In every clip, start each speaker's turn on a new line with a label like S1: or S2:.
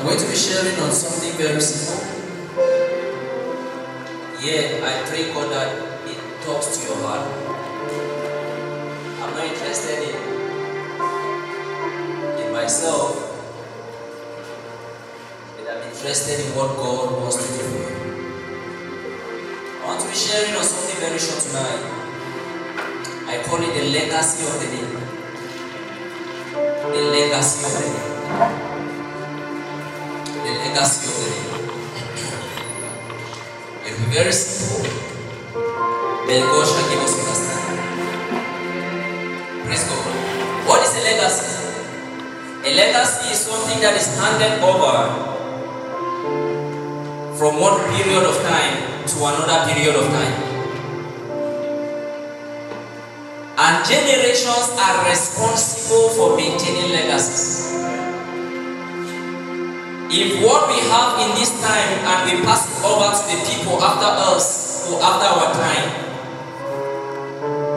S1: I'm going to be sharing on something very simple. Yeah, I pray God that it talks to your heart. I'm not interested in in myself, but I'm interested in what God wants to do for. I want to be sharing on something very short tonight. I call it the legacy of the name. The legacy of the name. Of the name. It will be very simple. Then God shall give us understanding. Praise God. What is a legacy? A legacy is something that is handed over from one period of time to another period of time. And generations are responsible for maintaining legacies. If what we have in this time and we pass it over to the people after us or after our time,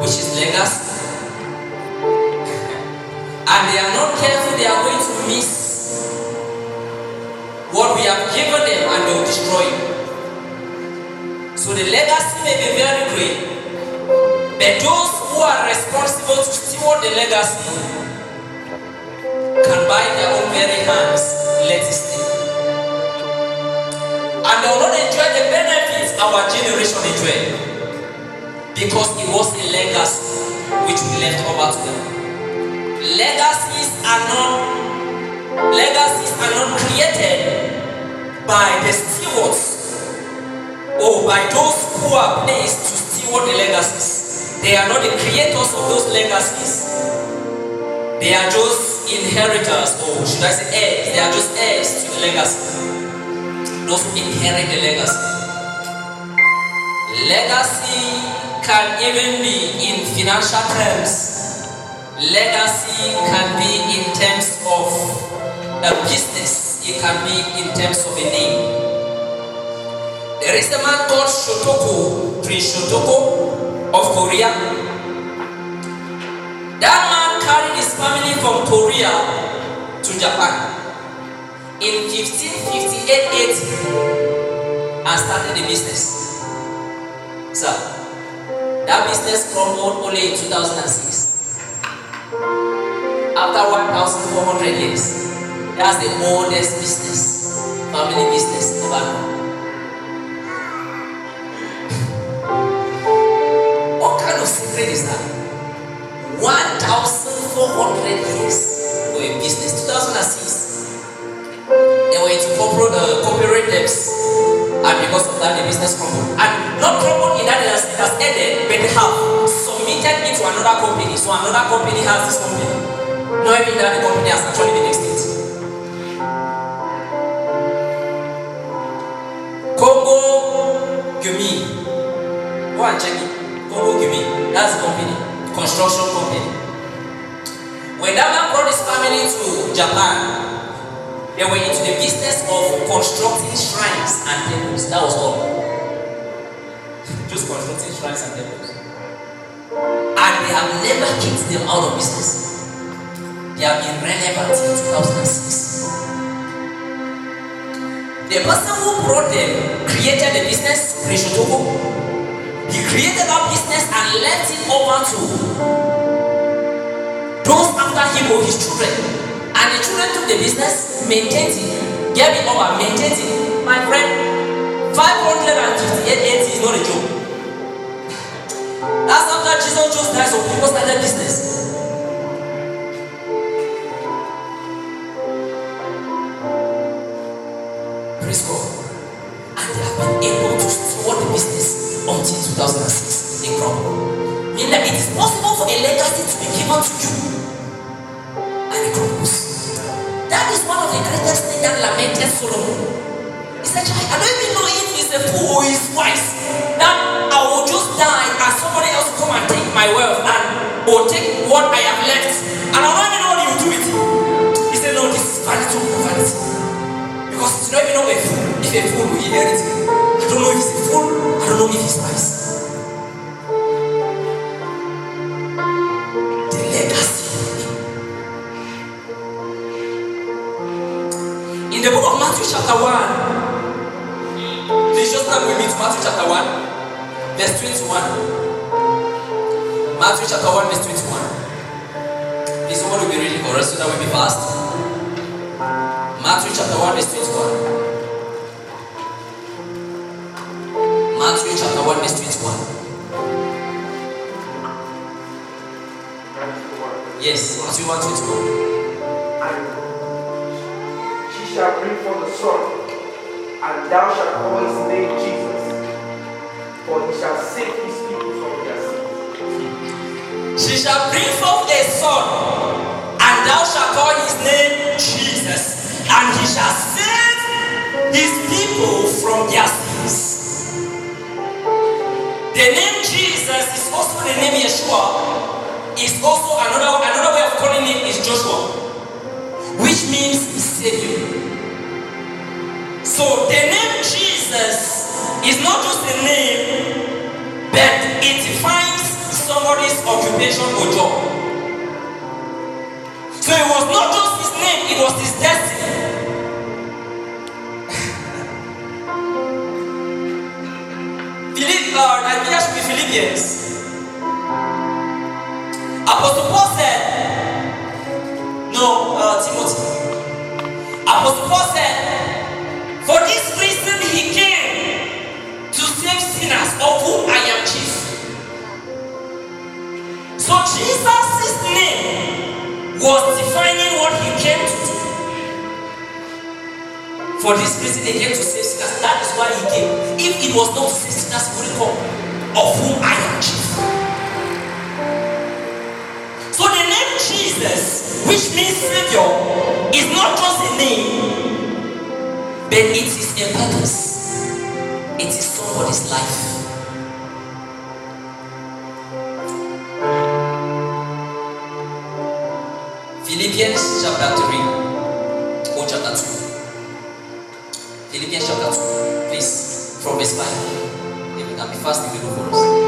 S1: which is legacy, and they are not careful, they are going to miss what we have given them and they will destroy it. So the legacy may be very great, but those who are responsible to steward the legacy can by their own very hands let it stay. And they will not enjoy the benefits our generation enjoyed because it was a legacy which we left over to them. Legacies are not legacies are not created by the stewards or by those who are placed to steward the legacies. They are not the creators of those legacies. They are just inheritors, or should I say heirs? They are just heirs to the legacy. Those who inherit the legacy. Legacy can even be in financial terms. Legacy can be in terms of a business. It can be in terms of a name. There is a man called Shotoku, Prince Shotoku of Korea. That man carried his family from Korea to Japan in 1558 and started a business. So, that business crumbled only in 2006. After 1,400 years, that's the oldest business, family business ever. What kind of secret is that? 1,400 years for a business. 2006. They were into corporate, uh, corporate debts. And because of that, the business crumbled. And not crumbled in that it has, it has ended, but they have submitted it to another company. So another company has this company. Not even that the company has actually been extinct. Kongo Gumi. Go and check it. Kongo Gumi. That's the company. Construction company. When that man brought his family to Japan, they were into the business of constructing shrines and temples. That was all. Just constructing shrines and temples. And they have never kicked them out of business. They have been relevant in 2006. The person who brought them created the business, Krishotogo. He created that business and left it over to those after him or his children. And the children took the business, maintained it, gave it over, maintained it. My friend, 558 is not a joke. That's after Jesus just died, so people started business. Praise God. And they have been able to steward the business until 2006 in crumble. Meaning that it is possible for a legacy to be given to you and it crumbles. That is one of the greatest things that lamented Solomon. He said, I don't even know if he's a fool or he's wise. That I will just die and somebody else come and take my wealth and or take what I have left. And I don't even know what he will do with it. He said, No, this is vanity of vanity. Because you don't even know fool, if a fool will inherit it. Don't know if he's a I don't know if. The legacy. In the book of Matthew chapter 1. Please just stand with me to Matthew chapter 1, verse 21. Matthew chapter 1, verse 21. Please, someone will be reading for us so that we'll be fast. Matthew chapter 1, verse 21. Yes, Matthew 1 21.
S2: And she shall bring forth a son, and thou shalt call his name Jesus, for he shall save his people from their sins.
S1: She shall bring forth a son, and thou shalt call his name Jesus, and he shall save his people from their sins. The name Jesus is also the name Yeshua, is also another another way of calling him is Joshua, which means Savior. So the name Jesus is not just a name, but it defines somebody's occupation or job. So it was not just his name, it was his destiny. Philip, uh, I think I should be Philippians. Apostle Paul said, no, uh, Timothy. Apostle Paul said, for this reason he came to save sinners, of whom I am chief. So Jesus' name was defining what he came to do. For this reason he came to save sinners. That is why he came. If it was not save sinners, he come. Of whom I am chief. Jesus, which means Savior, is not just a name, but it is a purpose. It is somebody's life. Philippians chapter 3 or chapter 2. Philippians chapter 2, please, from verse 5. If you can be fast, if you do for us.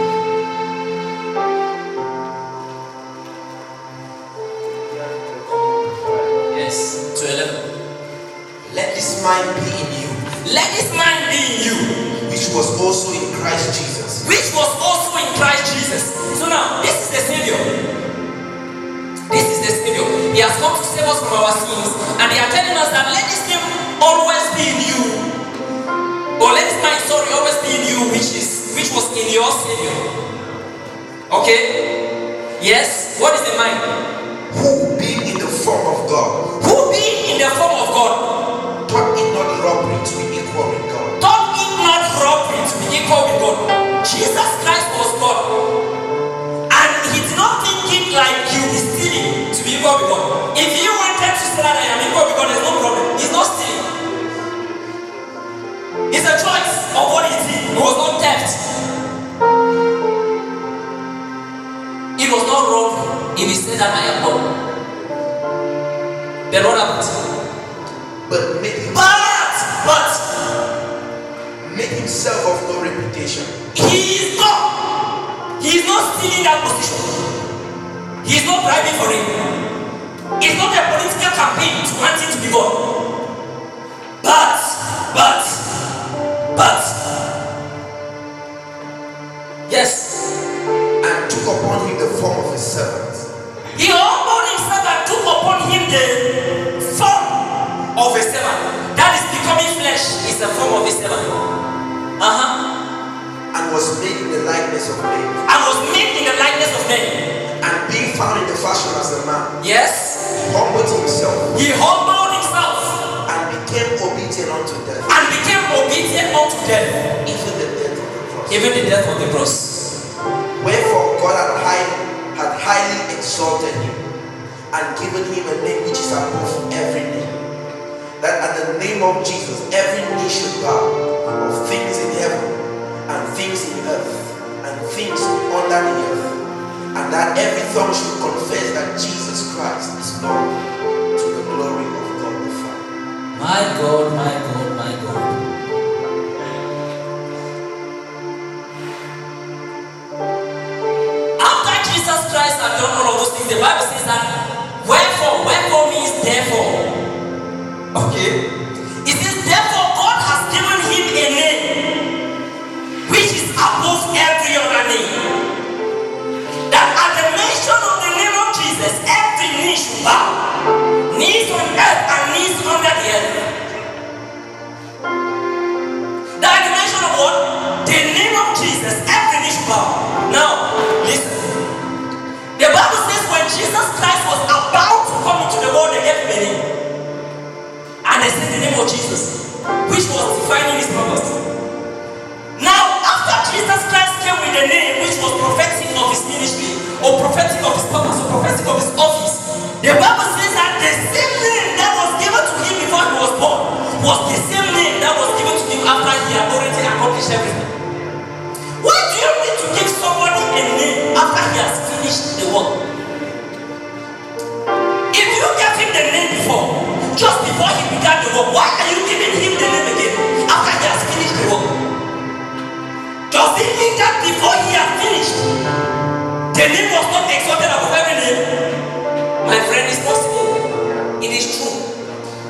S3: Mind be in you.
S1: Let this mind be in you.
S3: Which was also in Christ Jesus.
S1: Which was also in Christ Jesus. So now, this is the Savior. This is the Savior. He has come to save us from our sins. And they are telling us that let this name always be in you. Or let this mind, sorry, always be in you, which is which was in your Savior. Okay? Yes? What is the mind?
S3: Who being in the form of God. Robbery
S1: if he said that I am God. Then what
S3: but make him,
S1: but but
S3: make himself of no reputation.
S1: He is not. He is not stealing that position. He is not bribing for it. It's not a political campaign to want to be God. But but but yes.
S3: And took upon him
S1: He humbled himself and took upon him the form of a servant. That is becoming flesh is a form of a servant. Uh-huh.
S3: And was made in the likeness of men.
S1: And was made in the likeness of men.
S3: And being found in the fashion as a man.
S1: Yes.
S3: Humbled himself.
S1: He humbled himself.
S3: And became obedient unto death.
S1: And became obedient unto death.
S3: Even the death of the cross.
S1: Even the death of the cross.
S3: Wherefore God had highly, highly exalted him and given him a name which is above every name that at the name of Jesus, every knee should bow of things in heaven and things in earth and things under the earth, and that every tongue should confess that Jesus Christ is Lord to the glory of God the Father.
S1: My God, my God, my God.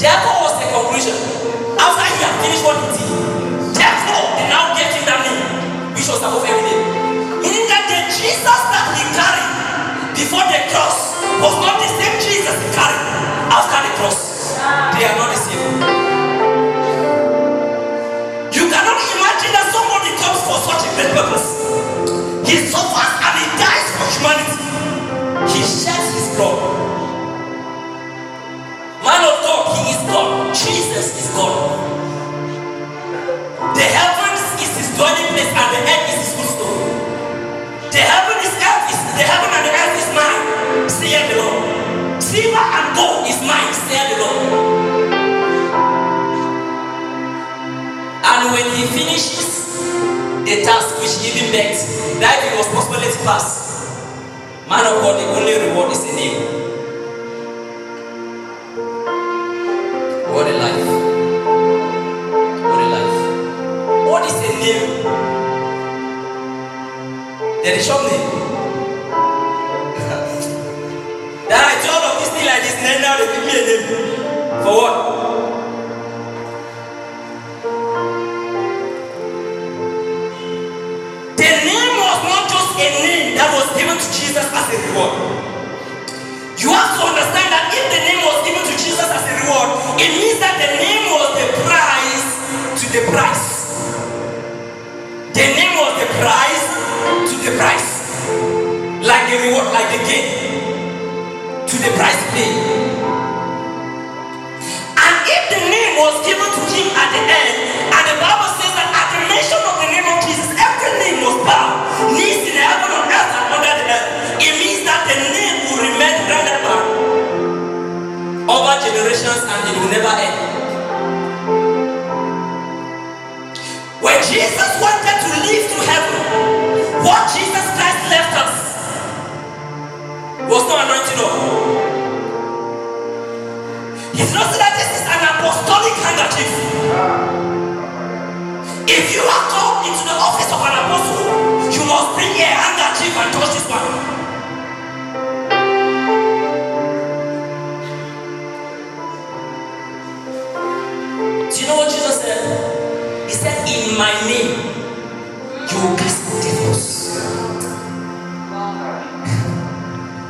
S1: Therefore was the conclusion. After he had finished what he did, therefore they now gave him that name, which was above every name. Meaning that the Jesus that he carried before the cross was not the same Jesus he carried after the cross. They are not saith the Lord. Silver and gold is mine, saith the Lord. And when he finishes the task which he giving birth, that he was possible to pass, man of God, the only reward is a name. What a life. What a life. What is a name? There is your name. Then now they give me a name. For what? The name was not just a name that was given to Jesus as a reward. You have to understand that if the name was given to Jesus as a reward, it means that the name was the price to the price. The name was the price to the price. Like the reward, like the gain to the price paid. And if the name was given to him at the end, and the Bible says that at the mention of the name of Jesus, every name was bow, knees in heaven, on earth, and under the earth. It means that the name will remain relevant over generations and it will never end. When Jesus wanted to leave to heaven, what Jesus Christ left us was no anointing oil. It's not that this is an apostolic handkerchief. If you are called into the office of an apostle, you must bring a handkerchief and touch this one. Do you know what Jesus said? He said, In my name, you will cast out devils.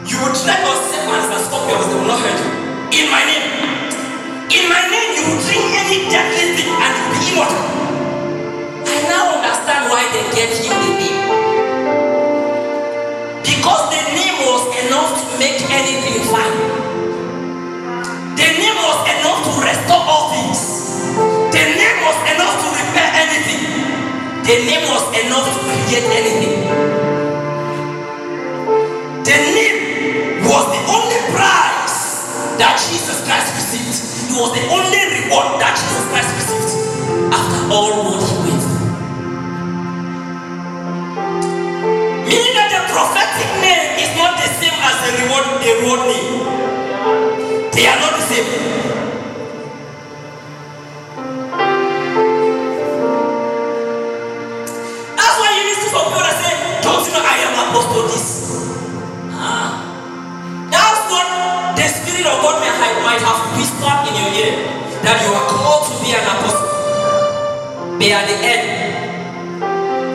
S1: You will tread on serpents and scorpions, they will not hurt you. In my name. In my name, you will drink any deadly thing and you will be immortal. I now understand why they gave him the name. Because the name was enough to make anything fine. The name was enough to restore all things. The name was enough to repair anything. The name was enough to create anything. Was the only reward that Jesus Christ received after all what he went. Meaning that the prophetic name is not the same as the reward, the reward name. They are not the same. might have whispered in your ear that you are called to be an apostle. But at the end,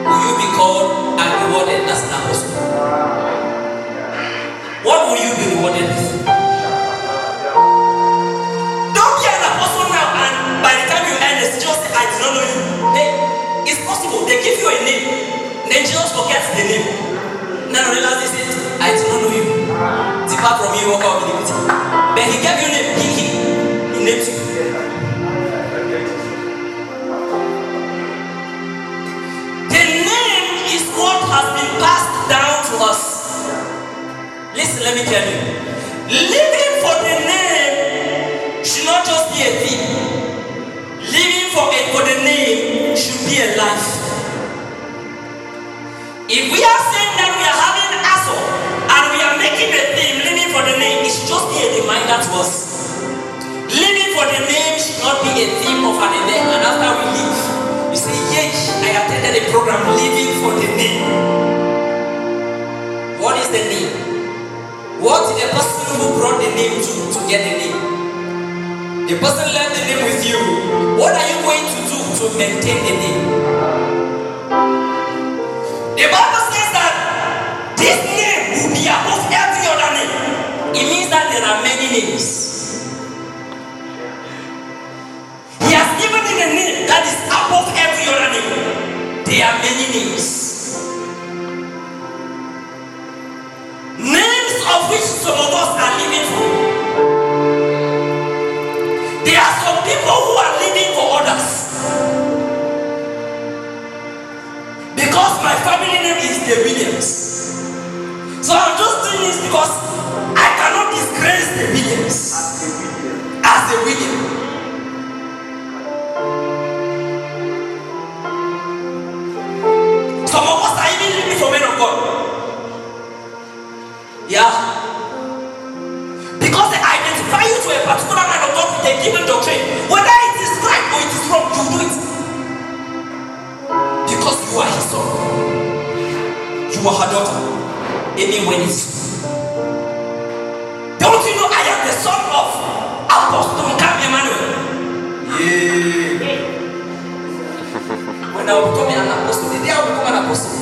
S1: will you be called and rewarded as an apostle? What will you be rewarded with? Don't be an apostle now and by the time you end it's just I do not know you. Hey, it's possible. They give you a name, then Jesus forgets the name. Now realizes it, I do not know you. Depart from me, walk out with liberty. But he gave you name. He, he, he named you. The name is what has been passed down to us. Listen, let me tell you. Living for the name should not just be a thing. Living for it for the name should be a life. If we are saying that we are having reminder to us. Living for the name should not be a theme of an event, and after we leave, you say, Yay, I attended a program living for the name. What is the name? What did the person who brought the name to to get the name? The person left the name with you. What are you going to do to maintain the name? The Bible says that this name will be above every other name. It means that there are many names. He has given him a name that is above every other name. There are many names. Names of which some of us are living for. There are some people who are living for others. Because my family name is the Williams. So I'm just doing this because cannot disgrace the Williams as the William. Some of us are even living for men of God. Yeah. Because they identify you to a particular man of God with a given doctrine. Whether it is right or it is wrong, you do it. Because you are his son. You are her daughter. Anywhere is. Don't When I will become an apostle, the day I will become an apostle.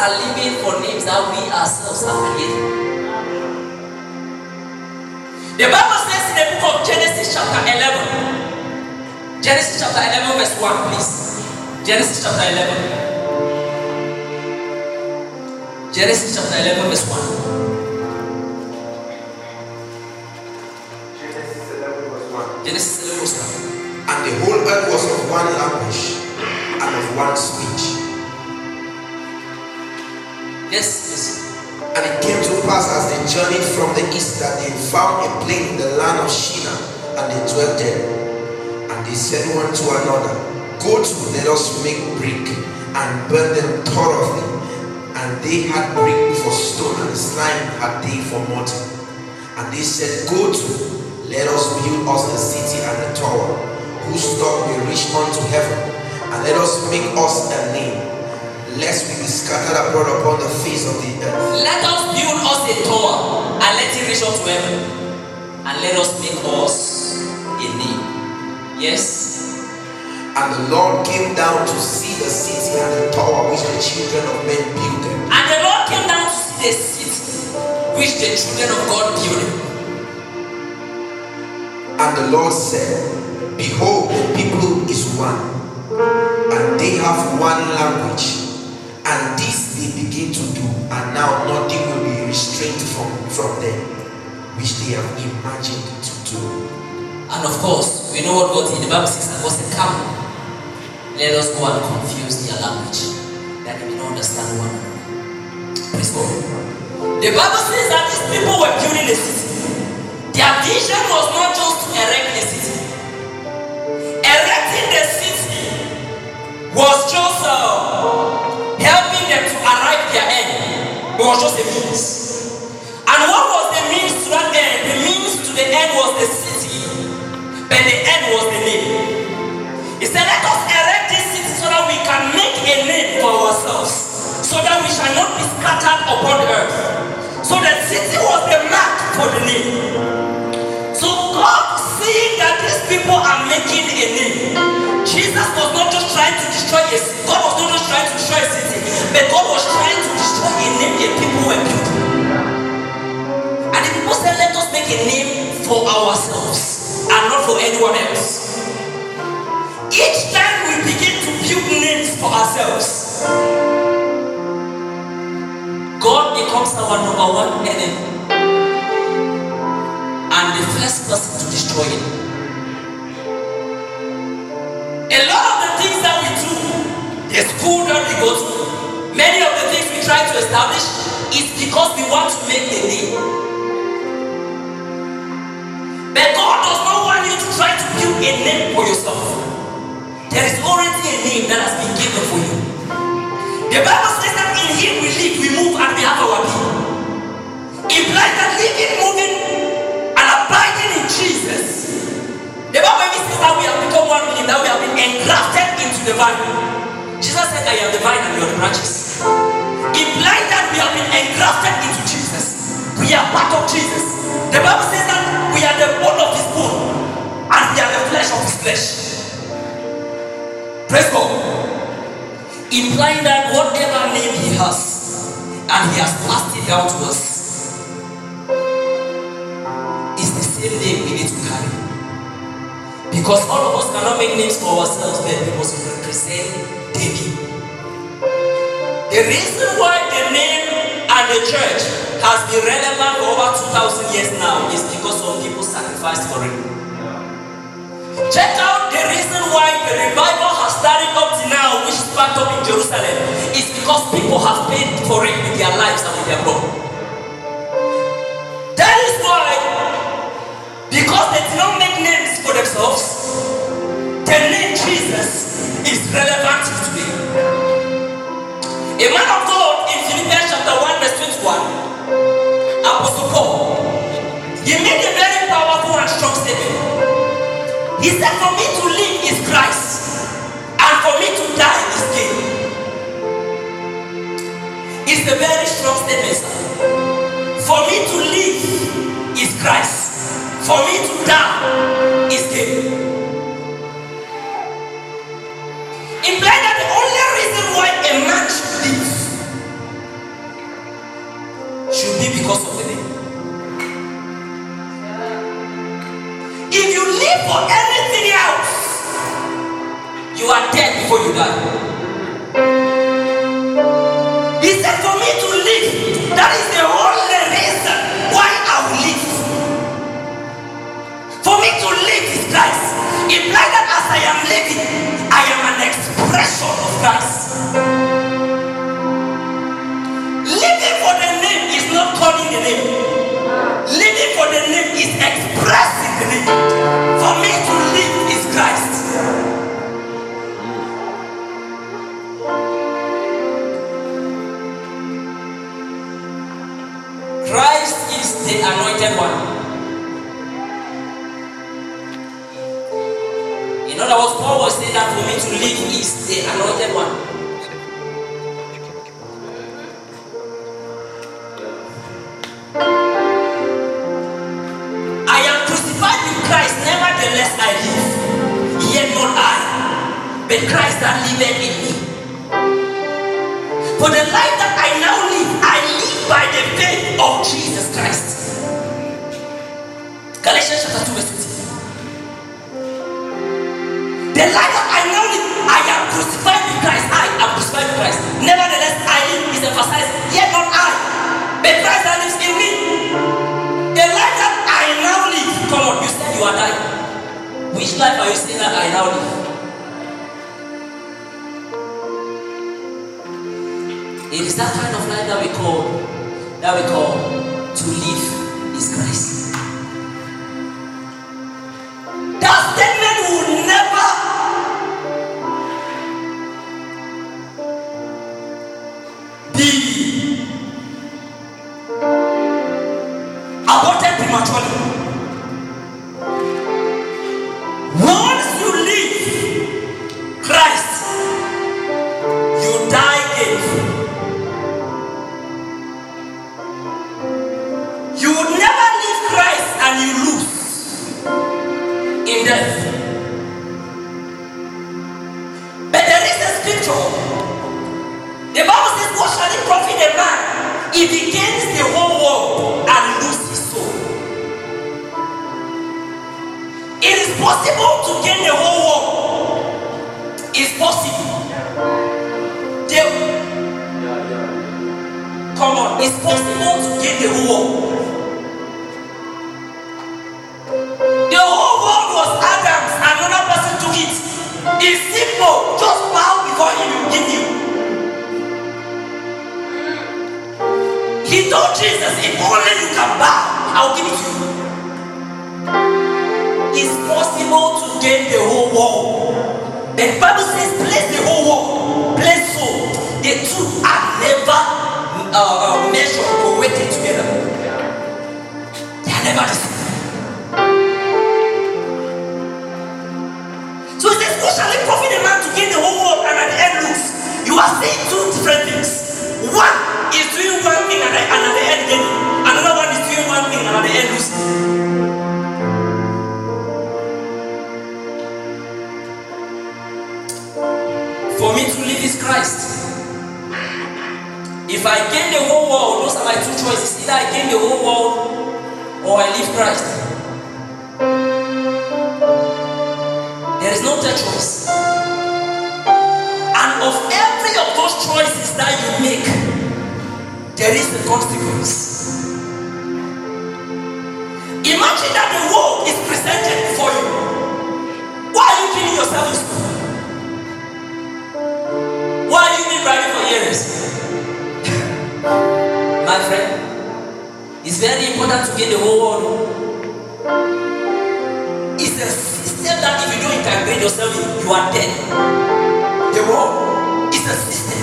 S1: Are living for names that we ourselves have created. The Bible says in the book of Genesis, chapter 11. Genesis chapter 11, verse 1, please. Genesis chapter 11. Genesis chapter 11, verse 1.
S2: Genesis 11 verse 1.
S1: Genesis 11, verse 1.
S3: And the whole earth was of one language and of one speech.
S1: Yes, yes.
S3: And it came to pass as they journeyed from the east that they found a plain in the land of Shinar, and they dwelt there. And they said one to another, Go to, let us make brick and burn them thoroughly. And they had brick for stone, and slime had they for mortar. And they said, Go to, let us build us a city and a tower, whose top may reach unto heaven, and let us make us a name, lest we be scattered abroad upon the face of the earth.
S1: Let us build us a tower and let it reach unto heaven. And let us make us a name. Yes.
S3: And the Lord came down to see the city and the tower which the children of men builded.
S1: And the Lord came down to see the city which the children of God built.
S3: And the Lord said, Behold, the people is one, and they have one language. And this they begin to do, and now nothing will be restrained from, from them, which they have imagined to do.
S1: And of course, we know what God in The Bible says that God said, Come, let us go and confuse their language, that they may not understand one another. Praise God. The Bible says that these people were building a city. Their vision was not just to erect a city. Erecting the city was just uh, helping them to arrive their end. It was just a means. And what was the means to that end? The means to the end was the city, but the end was the name. He said, Let us we can make a name for ourselves, so that we shall not be scattered upon earth. So the city was the mark for the name. So God seeing that these people are making a name. Jesus was not just trying to destroy a city. God was not just trying to destroy a city, but God was trying to destroy a name the people were building. And the people said, Let us make a name for ourselves and not for anyone else. Each time we begin to build names for ourselves, God becomes our number one enemy and the first person to destroy it. A lot of the things that we do, the school that we go to, many of the things we try to establish is because we want to make a name. But God does not want you to try to build a name for yourself. There is already a name that has been given for you. The Bible says that in Him we live, we move, and we have our being. Implies that living, moving, and abiding in Jesus. The Bible says that we have become one with Him, that we have been engrafted into the vine. Jesus said, I am the vine and you are the branches. Implying that we have been engrafted into Jesus. We are part of Jesus. The Bible says that we are the bone of His bone and we are the flesh of His flesh. Praise God. Implying that whatever name He has and He has passed it down to us is the same name we need to carry. Because all of us cannot make names for ourselves, but we must represent David. The reason why the name and the church has been relevant for over 2,000 years now is because some people sacrificed for it. Check out the reason why the revival has started up to now, which is back up in Jerusalem, is because people have paid for it with their lives and with their blood. That is why, because they did not make names for themselves, the name Jesus is relevant today. A man of God in Philippians chapter 1, verse 21, Apostle Paul, he made a very powerful and strong statement. He said, For me to live is Christ, and for me to die is gain. It's a very strong statement, sir. For me to live is Christ, for me to die is expressing the name. For me to live is Christ. Christ is the anointed one. In other words, Paul was saying that for me to live is the anointed one. Nevertheless I live. Yet not I, but Christ that liveth in me. For the life that I now live, that? It is that kind of life that we call that we call told Jesus, if you can bow, I'll give it to you. It's possible to gain the whole world. The Bible says, place the whole world, place so. The two are never uh, uh, measured or weighted together. They are never the If I gain the whole world, those are my two choices. Either I gain the whole world or I live Christ. There is no third choice. And of every of those choices that you make, there is a consequence. Imagine that the world is presented before you. Why are you killing yourself in school? Why are you being driving for years? My friend, it's very important to gain the whole world. It's a system that if you don't integrate yourself you are dead. The world is a system.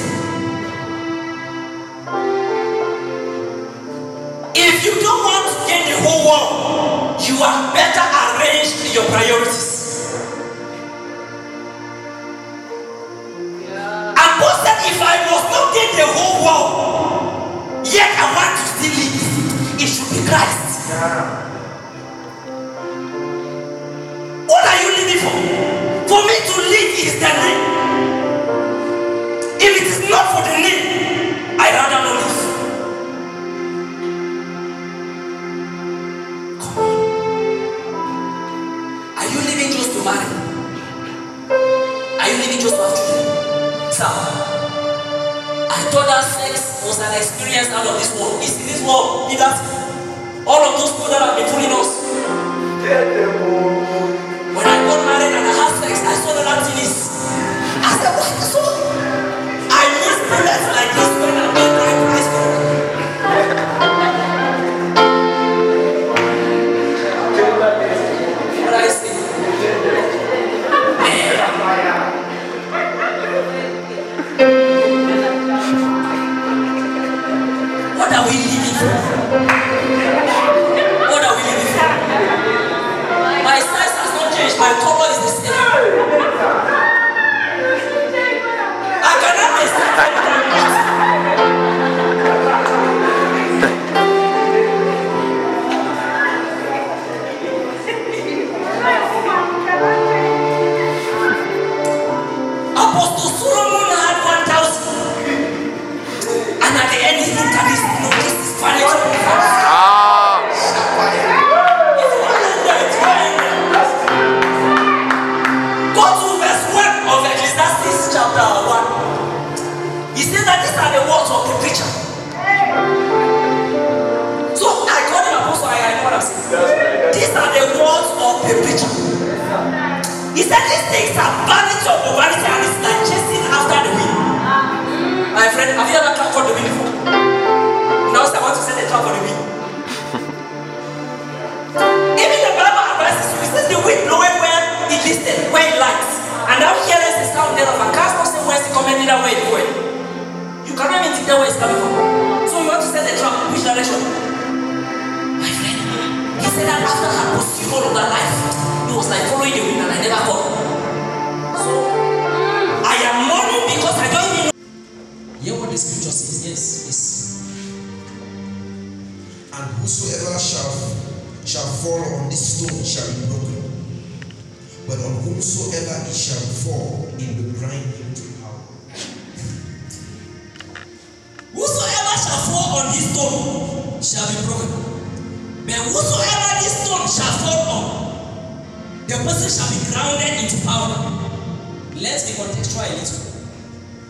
S1: If you don't want to gain the whole world, you are better arranged in your priorities. And if I must not gain the whole world, yet I want to still live, it should be Christ. What are you living for? For me to live is the name. If it is not for the name, I rather not live. Come on. Are you living just to marry? Are you living just to have children? Sir, I thought that sex was an experience out of this world. It's in this world. Leave that. All of those people that have been fooling us. When I got married and I had sex, I saw thing is. I said, what is so? I miss bullets like this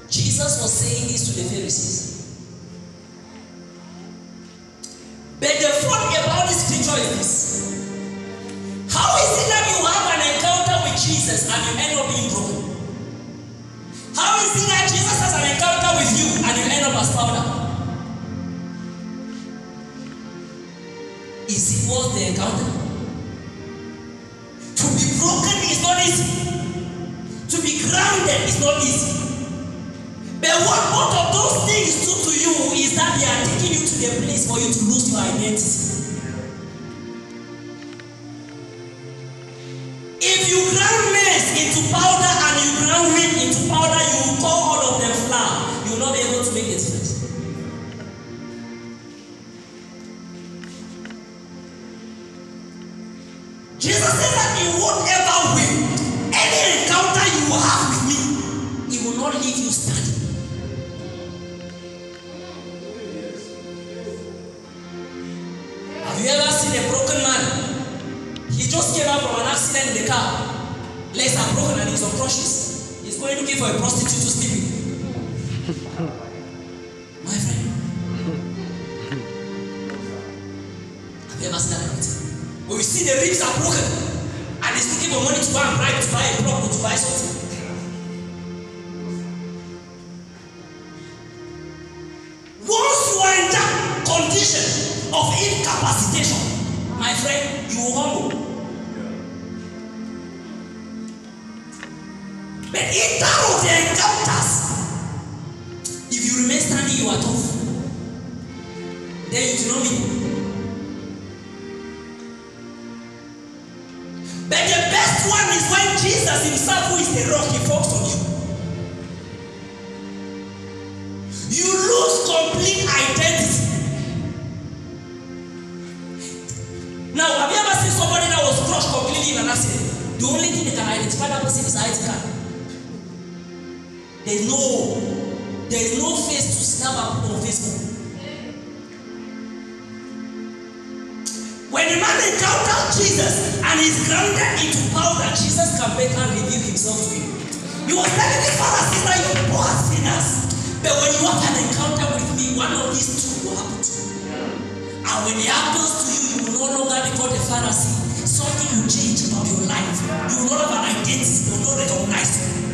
S1: Jesus was saying this to the Pharisees. But the
S3: funny about this
S1: picture is this. How is it that you have an encounter with Jesus and you end up being broken? How is it that Jesus has an encounter with you and you end up as powder? Is it worth the encounter? To be broken is not easy. To be grounded is not easy. But what both of those things do to you is that they are taking you to the place for you to lose your identity. Incapacitation, my friend, you will humble. But in terms of the encounters, if you remain standing, you are tough. Then you do not mean. But the best one is when Jesus Himself, who is the rock, He falls on you. There's no, there's no face to snap and put on Facebook. When the man encountered Jesus and is grounded into powder, Jesus can better reveal himself to him. He was telling the Pharisees that you poor sinners. But when you have an encounter with me, one of these two will happen to you. And when it happens to you, you will no longer be called a Pharisee. Something will change about your life. You will not have an identity. They will not recognize you.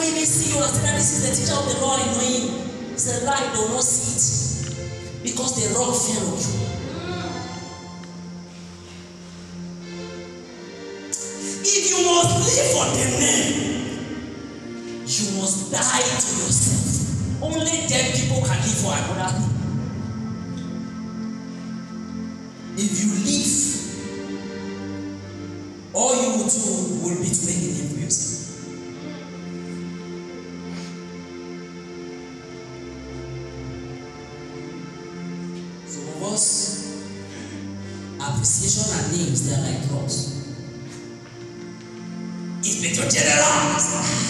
S1: You even see you say that this is the teacher of the law. You know him. It's a lie. They will see it. Because the rock fell on you. If you must live for the name, you must die to yourself. Only then people can live for another thing. If you live, all you will do will be to make a name for yourself. They are like drugs. Inspector General.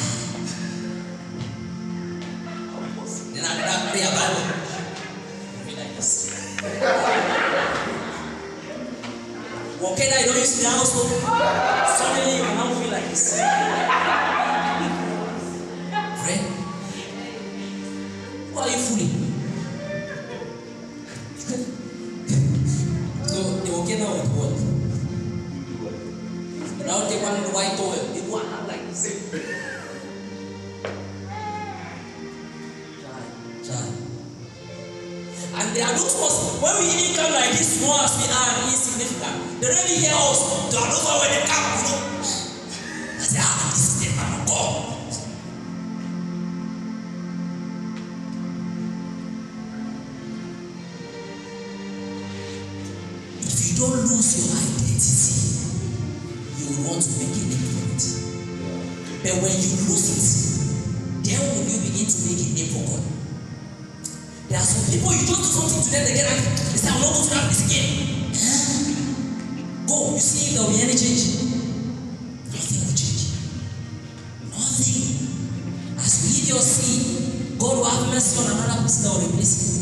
S1: God will have mercy on another person that will replace it.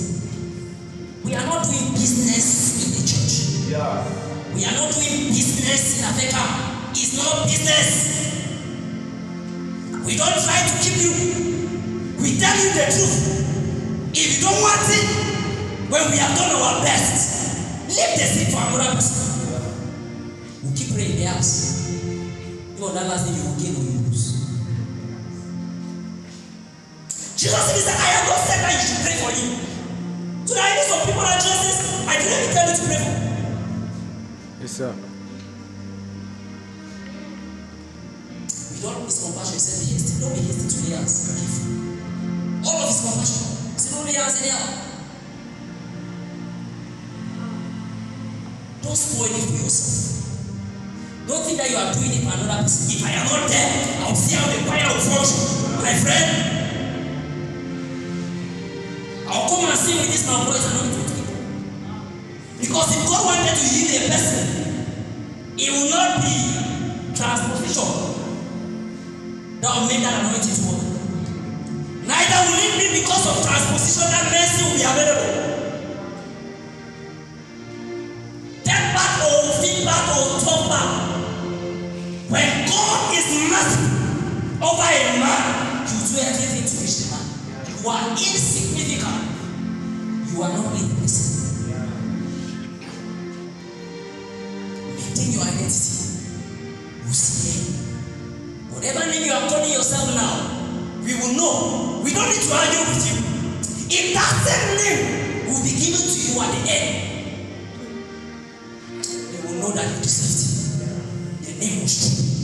S1: We are not doing business in the church.
S2: Yeah.
S1: We are not doing business in Africa. It's not business. We don't try to keep you. We tell you the truth. If you don't want it, when we have done our best, leave the seat for another person. We keep praying. There house. Even that last thing you will gain or you Jesus said, I am not said that you should pray for him. So there are some people that Jesus says, I didn't tell you to pray for.
S4: Yes, sir.
S1: With all of his compassion, he said, be hasty. Don't be hasty to lay hands. All of his compassion. He said, don't lay hands anyhow. Don't spoil it for yourself. Don't think that you are doing it for another person. If I am not there, I'll see how the choir will function. My friend, I'll come and sing with this my voice and not with it. Because if God wanted to heal a person, it will not be transposition that will make that anointing work. Neither will it be because of transposition that mercy will be available. Take back or feedback or talk back. When God is merciful over a man, you do everything to reach the man. You are insignificant. You are not innocent. Maintain your identity. You see, whatever name you are calling yourself now, we will know. We don't need to argue with you. If that same name will be given to you at the end, they will know that you deserved it. The name was true.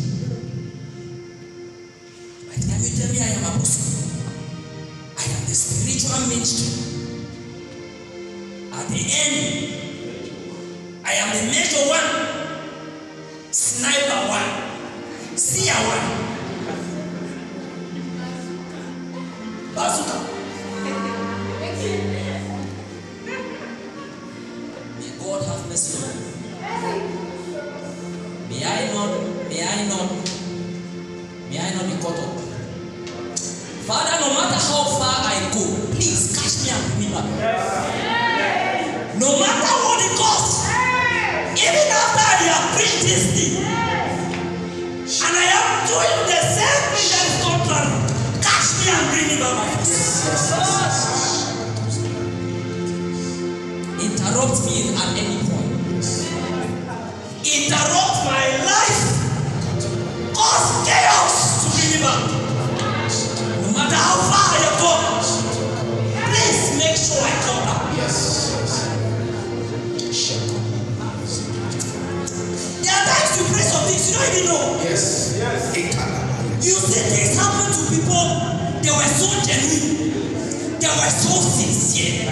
S1: Were so genuine, they were so sincere.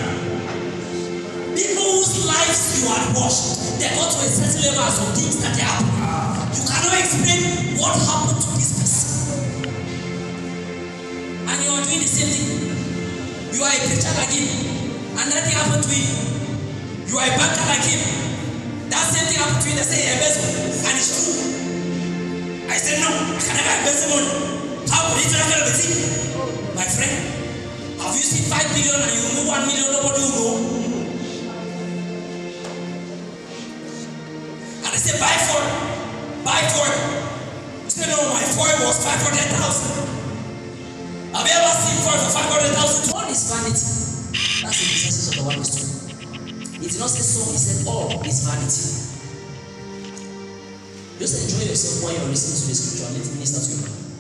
S1: People whose lives you had watched, they got to a certain level of things that they happen. You cannot explain what happened to this person. And you are doing the same thing. You are a preacher like him, and nothing happened to him. You are a banker like him. That same thing happened to you. They say a embezzle, and it's true. I said no, I can never embezzle money. How could it not be seen? My friend, have you seen five billion and you remove one million? Nobody will know. And they say buy four, buy four. You say no, my four was five hundred thousand. Have you ever seen four for five hundred thousand? All is vanity. That's the business of the one true. He did not say so, he said all is vanity. Just enjoy yourself while you're listening to the scripture and let it minister to.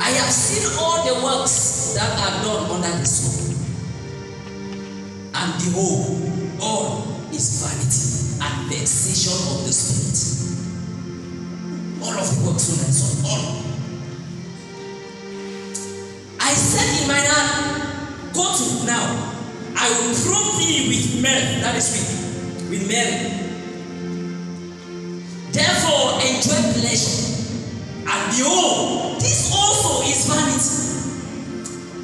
S1: I have seen all the works that are done under the sun. And behold, all is vanity and vexation of the spirit. All of the works under the sun, all. I said in my hand, go to now. I will prove thee with Mary. That is with, with Mary. Therefore, enjoy pleasure. And behold, this also is vanity.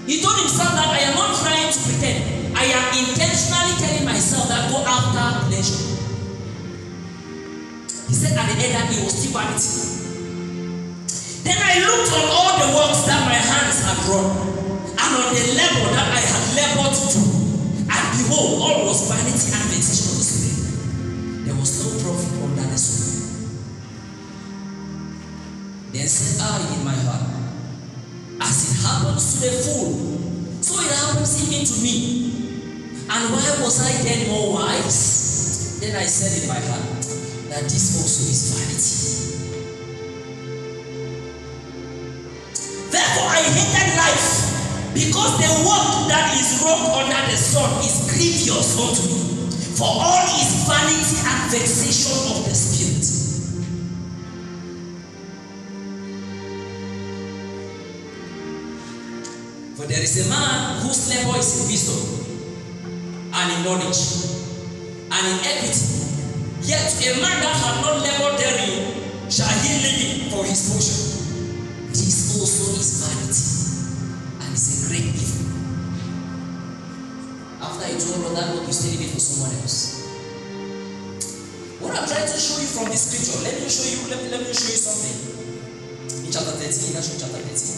S1: He told himself that I am not trying to pretend. I am intentionally telling myself that go after pleasure. He said at the end that it was still vanity. Then I looked on all the works that my hands had wrought, and on the labor that I had labored to do. And behold, all was vanity and vexation of the spirit. There was no profit under said I in my heart, as it happens to the fool, so it happens even to me. And why was I then more wise? Then I said in my heart, that this also is vanity. Therefore, I hated life because the work that is wrought under the sun is grievous unto me. For all is vanity and vexation of the spirit. There is a man whose labor is in wisdom and in knowledge and in equity. Yet a man that had not labored therein shall he live for his portion. This also is vanity and is a great evil. After you all of that work, you still leave it for someone else. What I'm trying to show you from this scripture, let me show you, let me, let me show you something. In chapter 13, let's chapter 13.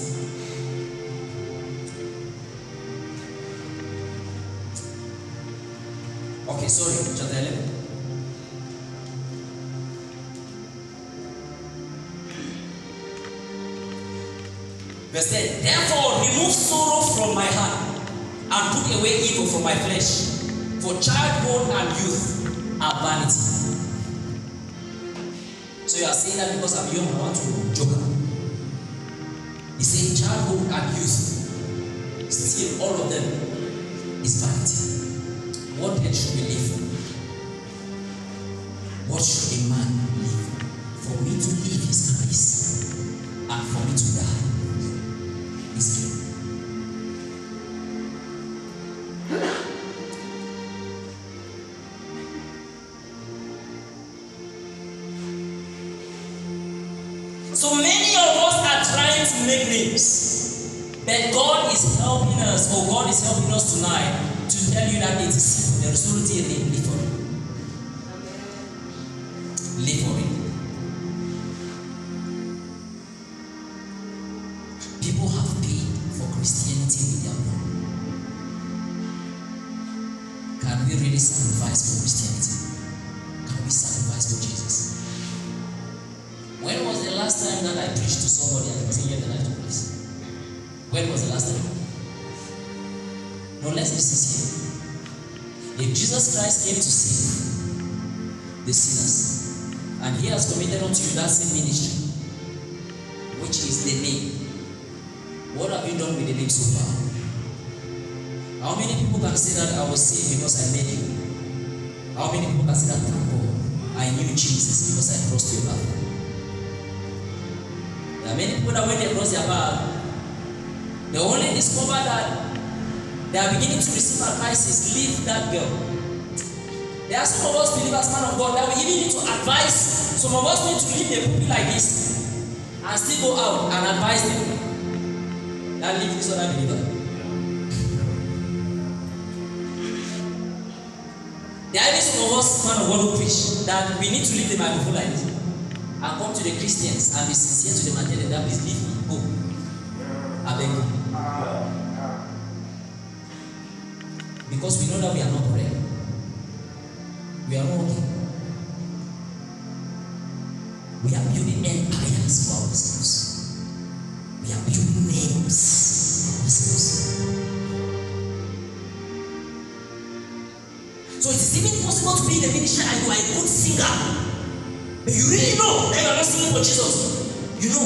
S1: Sorry, chapter 11. Verse 10 Therefore, remove sorrow from my heart and put away evil from my flesh, for childhood and youth are vanity. So you are saying that because I'm young, I want to joke. He said childhood and youth, still all of them is vanity. What then should we live? What should a man live for? For me to live is Christ, and for me to die is gain. So many of us are trying to make names, but God is helping us, or God is helping us tonight to tell you that it is simple. There is only a Christ came to save the sinners, and he has committed unto you that same ministry, which is the name, what have you done with the name so far? How many people can say that I was saved because I met you? How many people can say that, thank God, I knew Jesus because I crossed your path? There are many people that when they cross their path, they only discover that they are beginning to receive advices, leave that girl. There are some of us believers, man of God, that we even need to advise. Some of us need to leave a pulpit like this and still go out and advise them. That leave this other believer. There are even some of us, man of God, who preach that we need to leave the microphone like this and come to the Christians and be sincere to them and tell them that please leave me, go. I. Because we know that we are not correct. We are not. We are building empires for ourselves. We are building names for ourselves. So it is even possible to be in the ministry and you are a good singer. But you really know that you are not singing for Jesus. You know.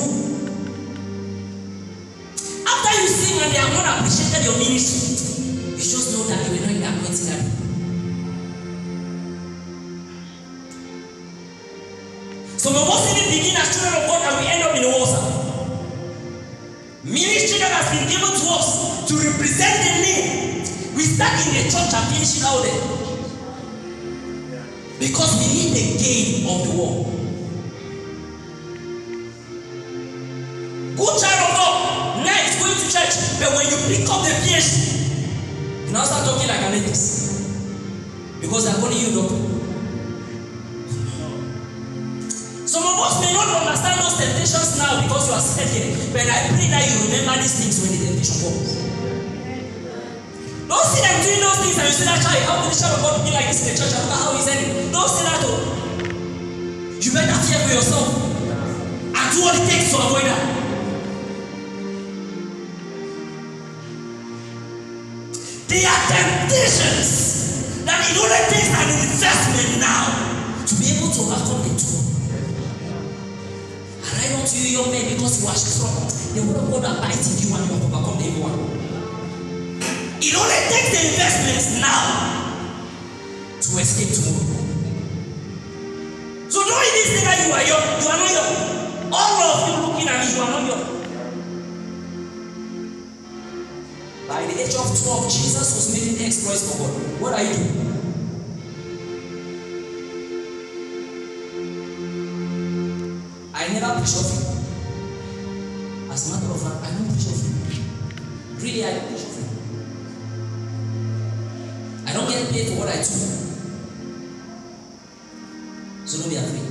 S1: After you sing and they have not appreciated your ministry, you just know that you were not in the anointing that been given to us to represent the name. We start in the church and finish it out there. Because we need the gain of the world. Good child of God, nice going to church, but when you pick up the PhD, you now start talking like an atheist. Because they're calling you doctor. Not understand those temptations now because you are set here, but I pray that you remember these things when the temptation comes. Don't see them doing those things and you say that child, how could the child of God be like this in the church? And look at how he's ending. Don't say that though. You better fear for yourself and do what it takes to avoid that. There are temptations that it only takes an investment now to be able to overcome the two. I unto you, young men, because you are strong. The word of God abides in you and you have overcome the evil one. It only takes the investments now to escape tomorrow. So don't even say that you are young. You are not young. All of you looking at me, you are not young. By the age of 12, Jesus was making exploits for God. What are you doing? Preach of you. As a matter of fact, I don't preach of you. Really, I don't preach of you. I don't get paid for what I do. So don't be afraid.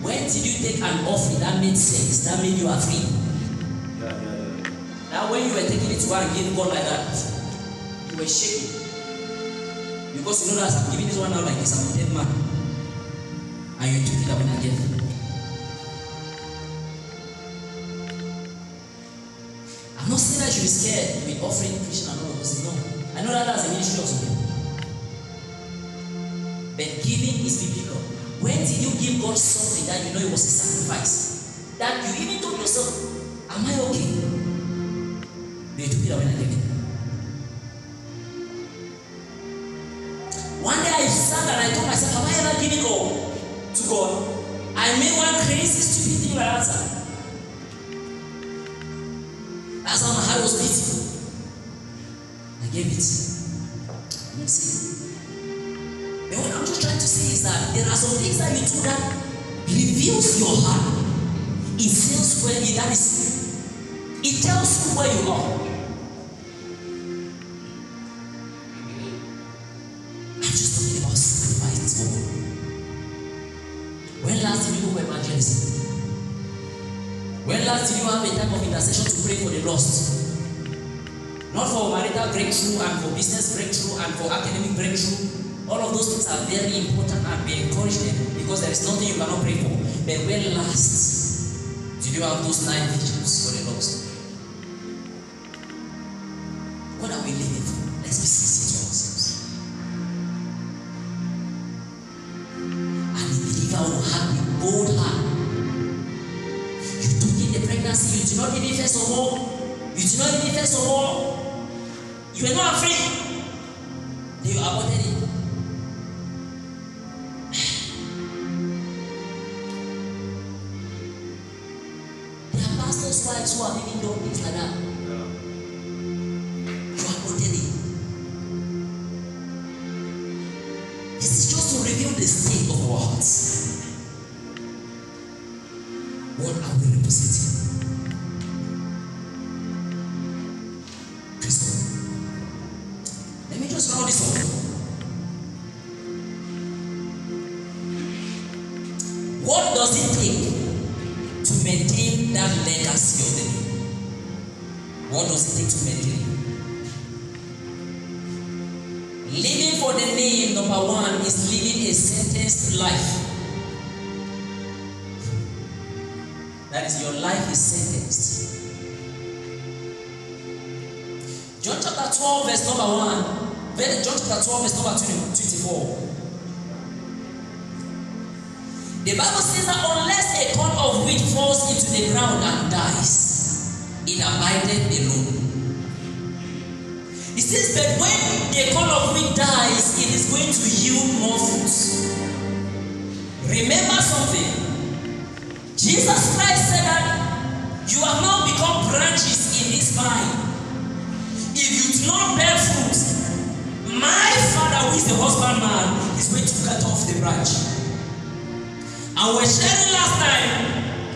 S1: When did you take an offering that made sense? That made you afraid? Now, when you were taking it to God and giving God like that, you were shaking. Because you know that I'm giving this one out like this, I'm a dead man. And you took it away again. You be scared with offering, preaching, and all of things. No. I know that that's a ministry also. But giving is biblical. When did you give God something that you know it was a sacrifice? That you even told yourself, Am I okay? They took it away and gave it. One day I sat and I told myself, Have I ever given all to God? I made one crazy, stupid thing like that. Heart was beating. I gave it. You see. But what I'm just trying to say is that there are some things that you do that reveals your heart. It says where it that is. It tells you where you are. I'm just talking about sacrifices for God. When last did you go for evangelism? When last did you have a time of intercession to pray for the lost? Not for marital breakthrough and for business breakthrough and for academic breakthrough. All of those things are very important and we encourage them because there is nothing you cannot pray for. But when last did you have those nine vigils for the lost? What are we living for? Let's be sincere to ourselves. And the believer will have a bold heart. You took in the pregnancy, you did not even first of all, you did not even first of all, you were not afraid. Then you aborted it. There are pastors' wives who have even done things like that. You aborted it. This is just to reveal the state of our hearts. What are we representing? Living for the name, number one, is living a sentenced life. That is, your life is sentenced. John chapter 12, verse number 1. Then John chapter 12, verse number 24. The Bible says that unless a corn of wheat falls into the ground and Jesus Christ said that you have now become branches in this vine. If you do not bear fruit, my Father, who is the husbandman, is going to cut off the branch. And we're sharing last time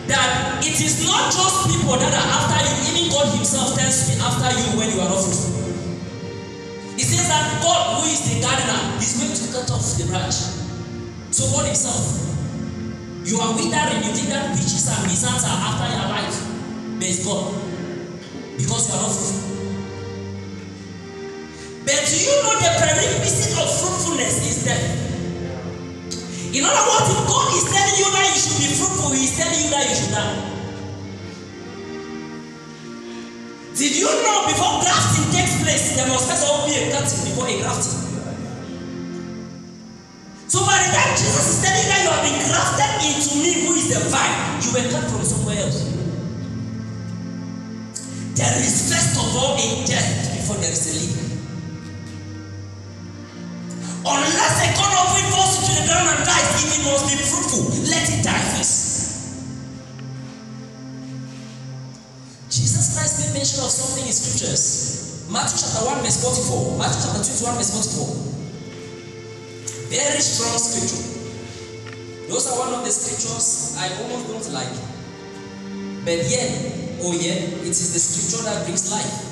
S1: that it is not just people that are after you, even God Himself tends to be after you when you are not fruitful. He says that God, who is the gardener, is going to cut off the branch. So God Himself, you are withering, you think that witches and wizards are after your life. But it's God. Because you are not fruitful. But do you know the prerequisite of fruitfulness is death? In other words, if God is telling you that you should be fruitful, He is telling you that you should die. Did you know before grafting takes place, there must first of all be a cutting before a grafting? So by the time Jesus is telling that you have been grafted into me, who is the vine, you were cut from somewhere else. There is first of all a death before there is a living. Unless a corn of wheat falls into the ground and dies, if it must be fruitful, let it die first. Jesus Christ made mention of something in scriptures. Matthew chapter 1, verse 44. Matthew chapter 21, verse 44. Very strong scripture. Those are one of the scriptures I almost don't like. But yet, oh yeah, it is the scripture that brings life.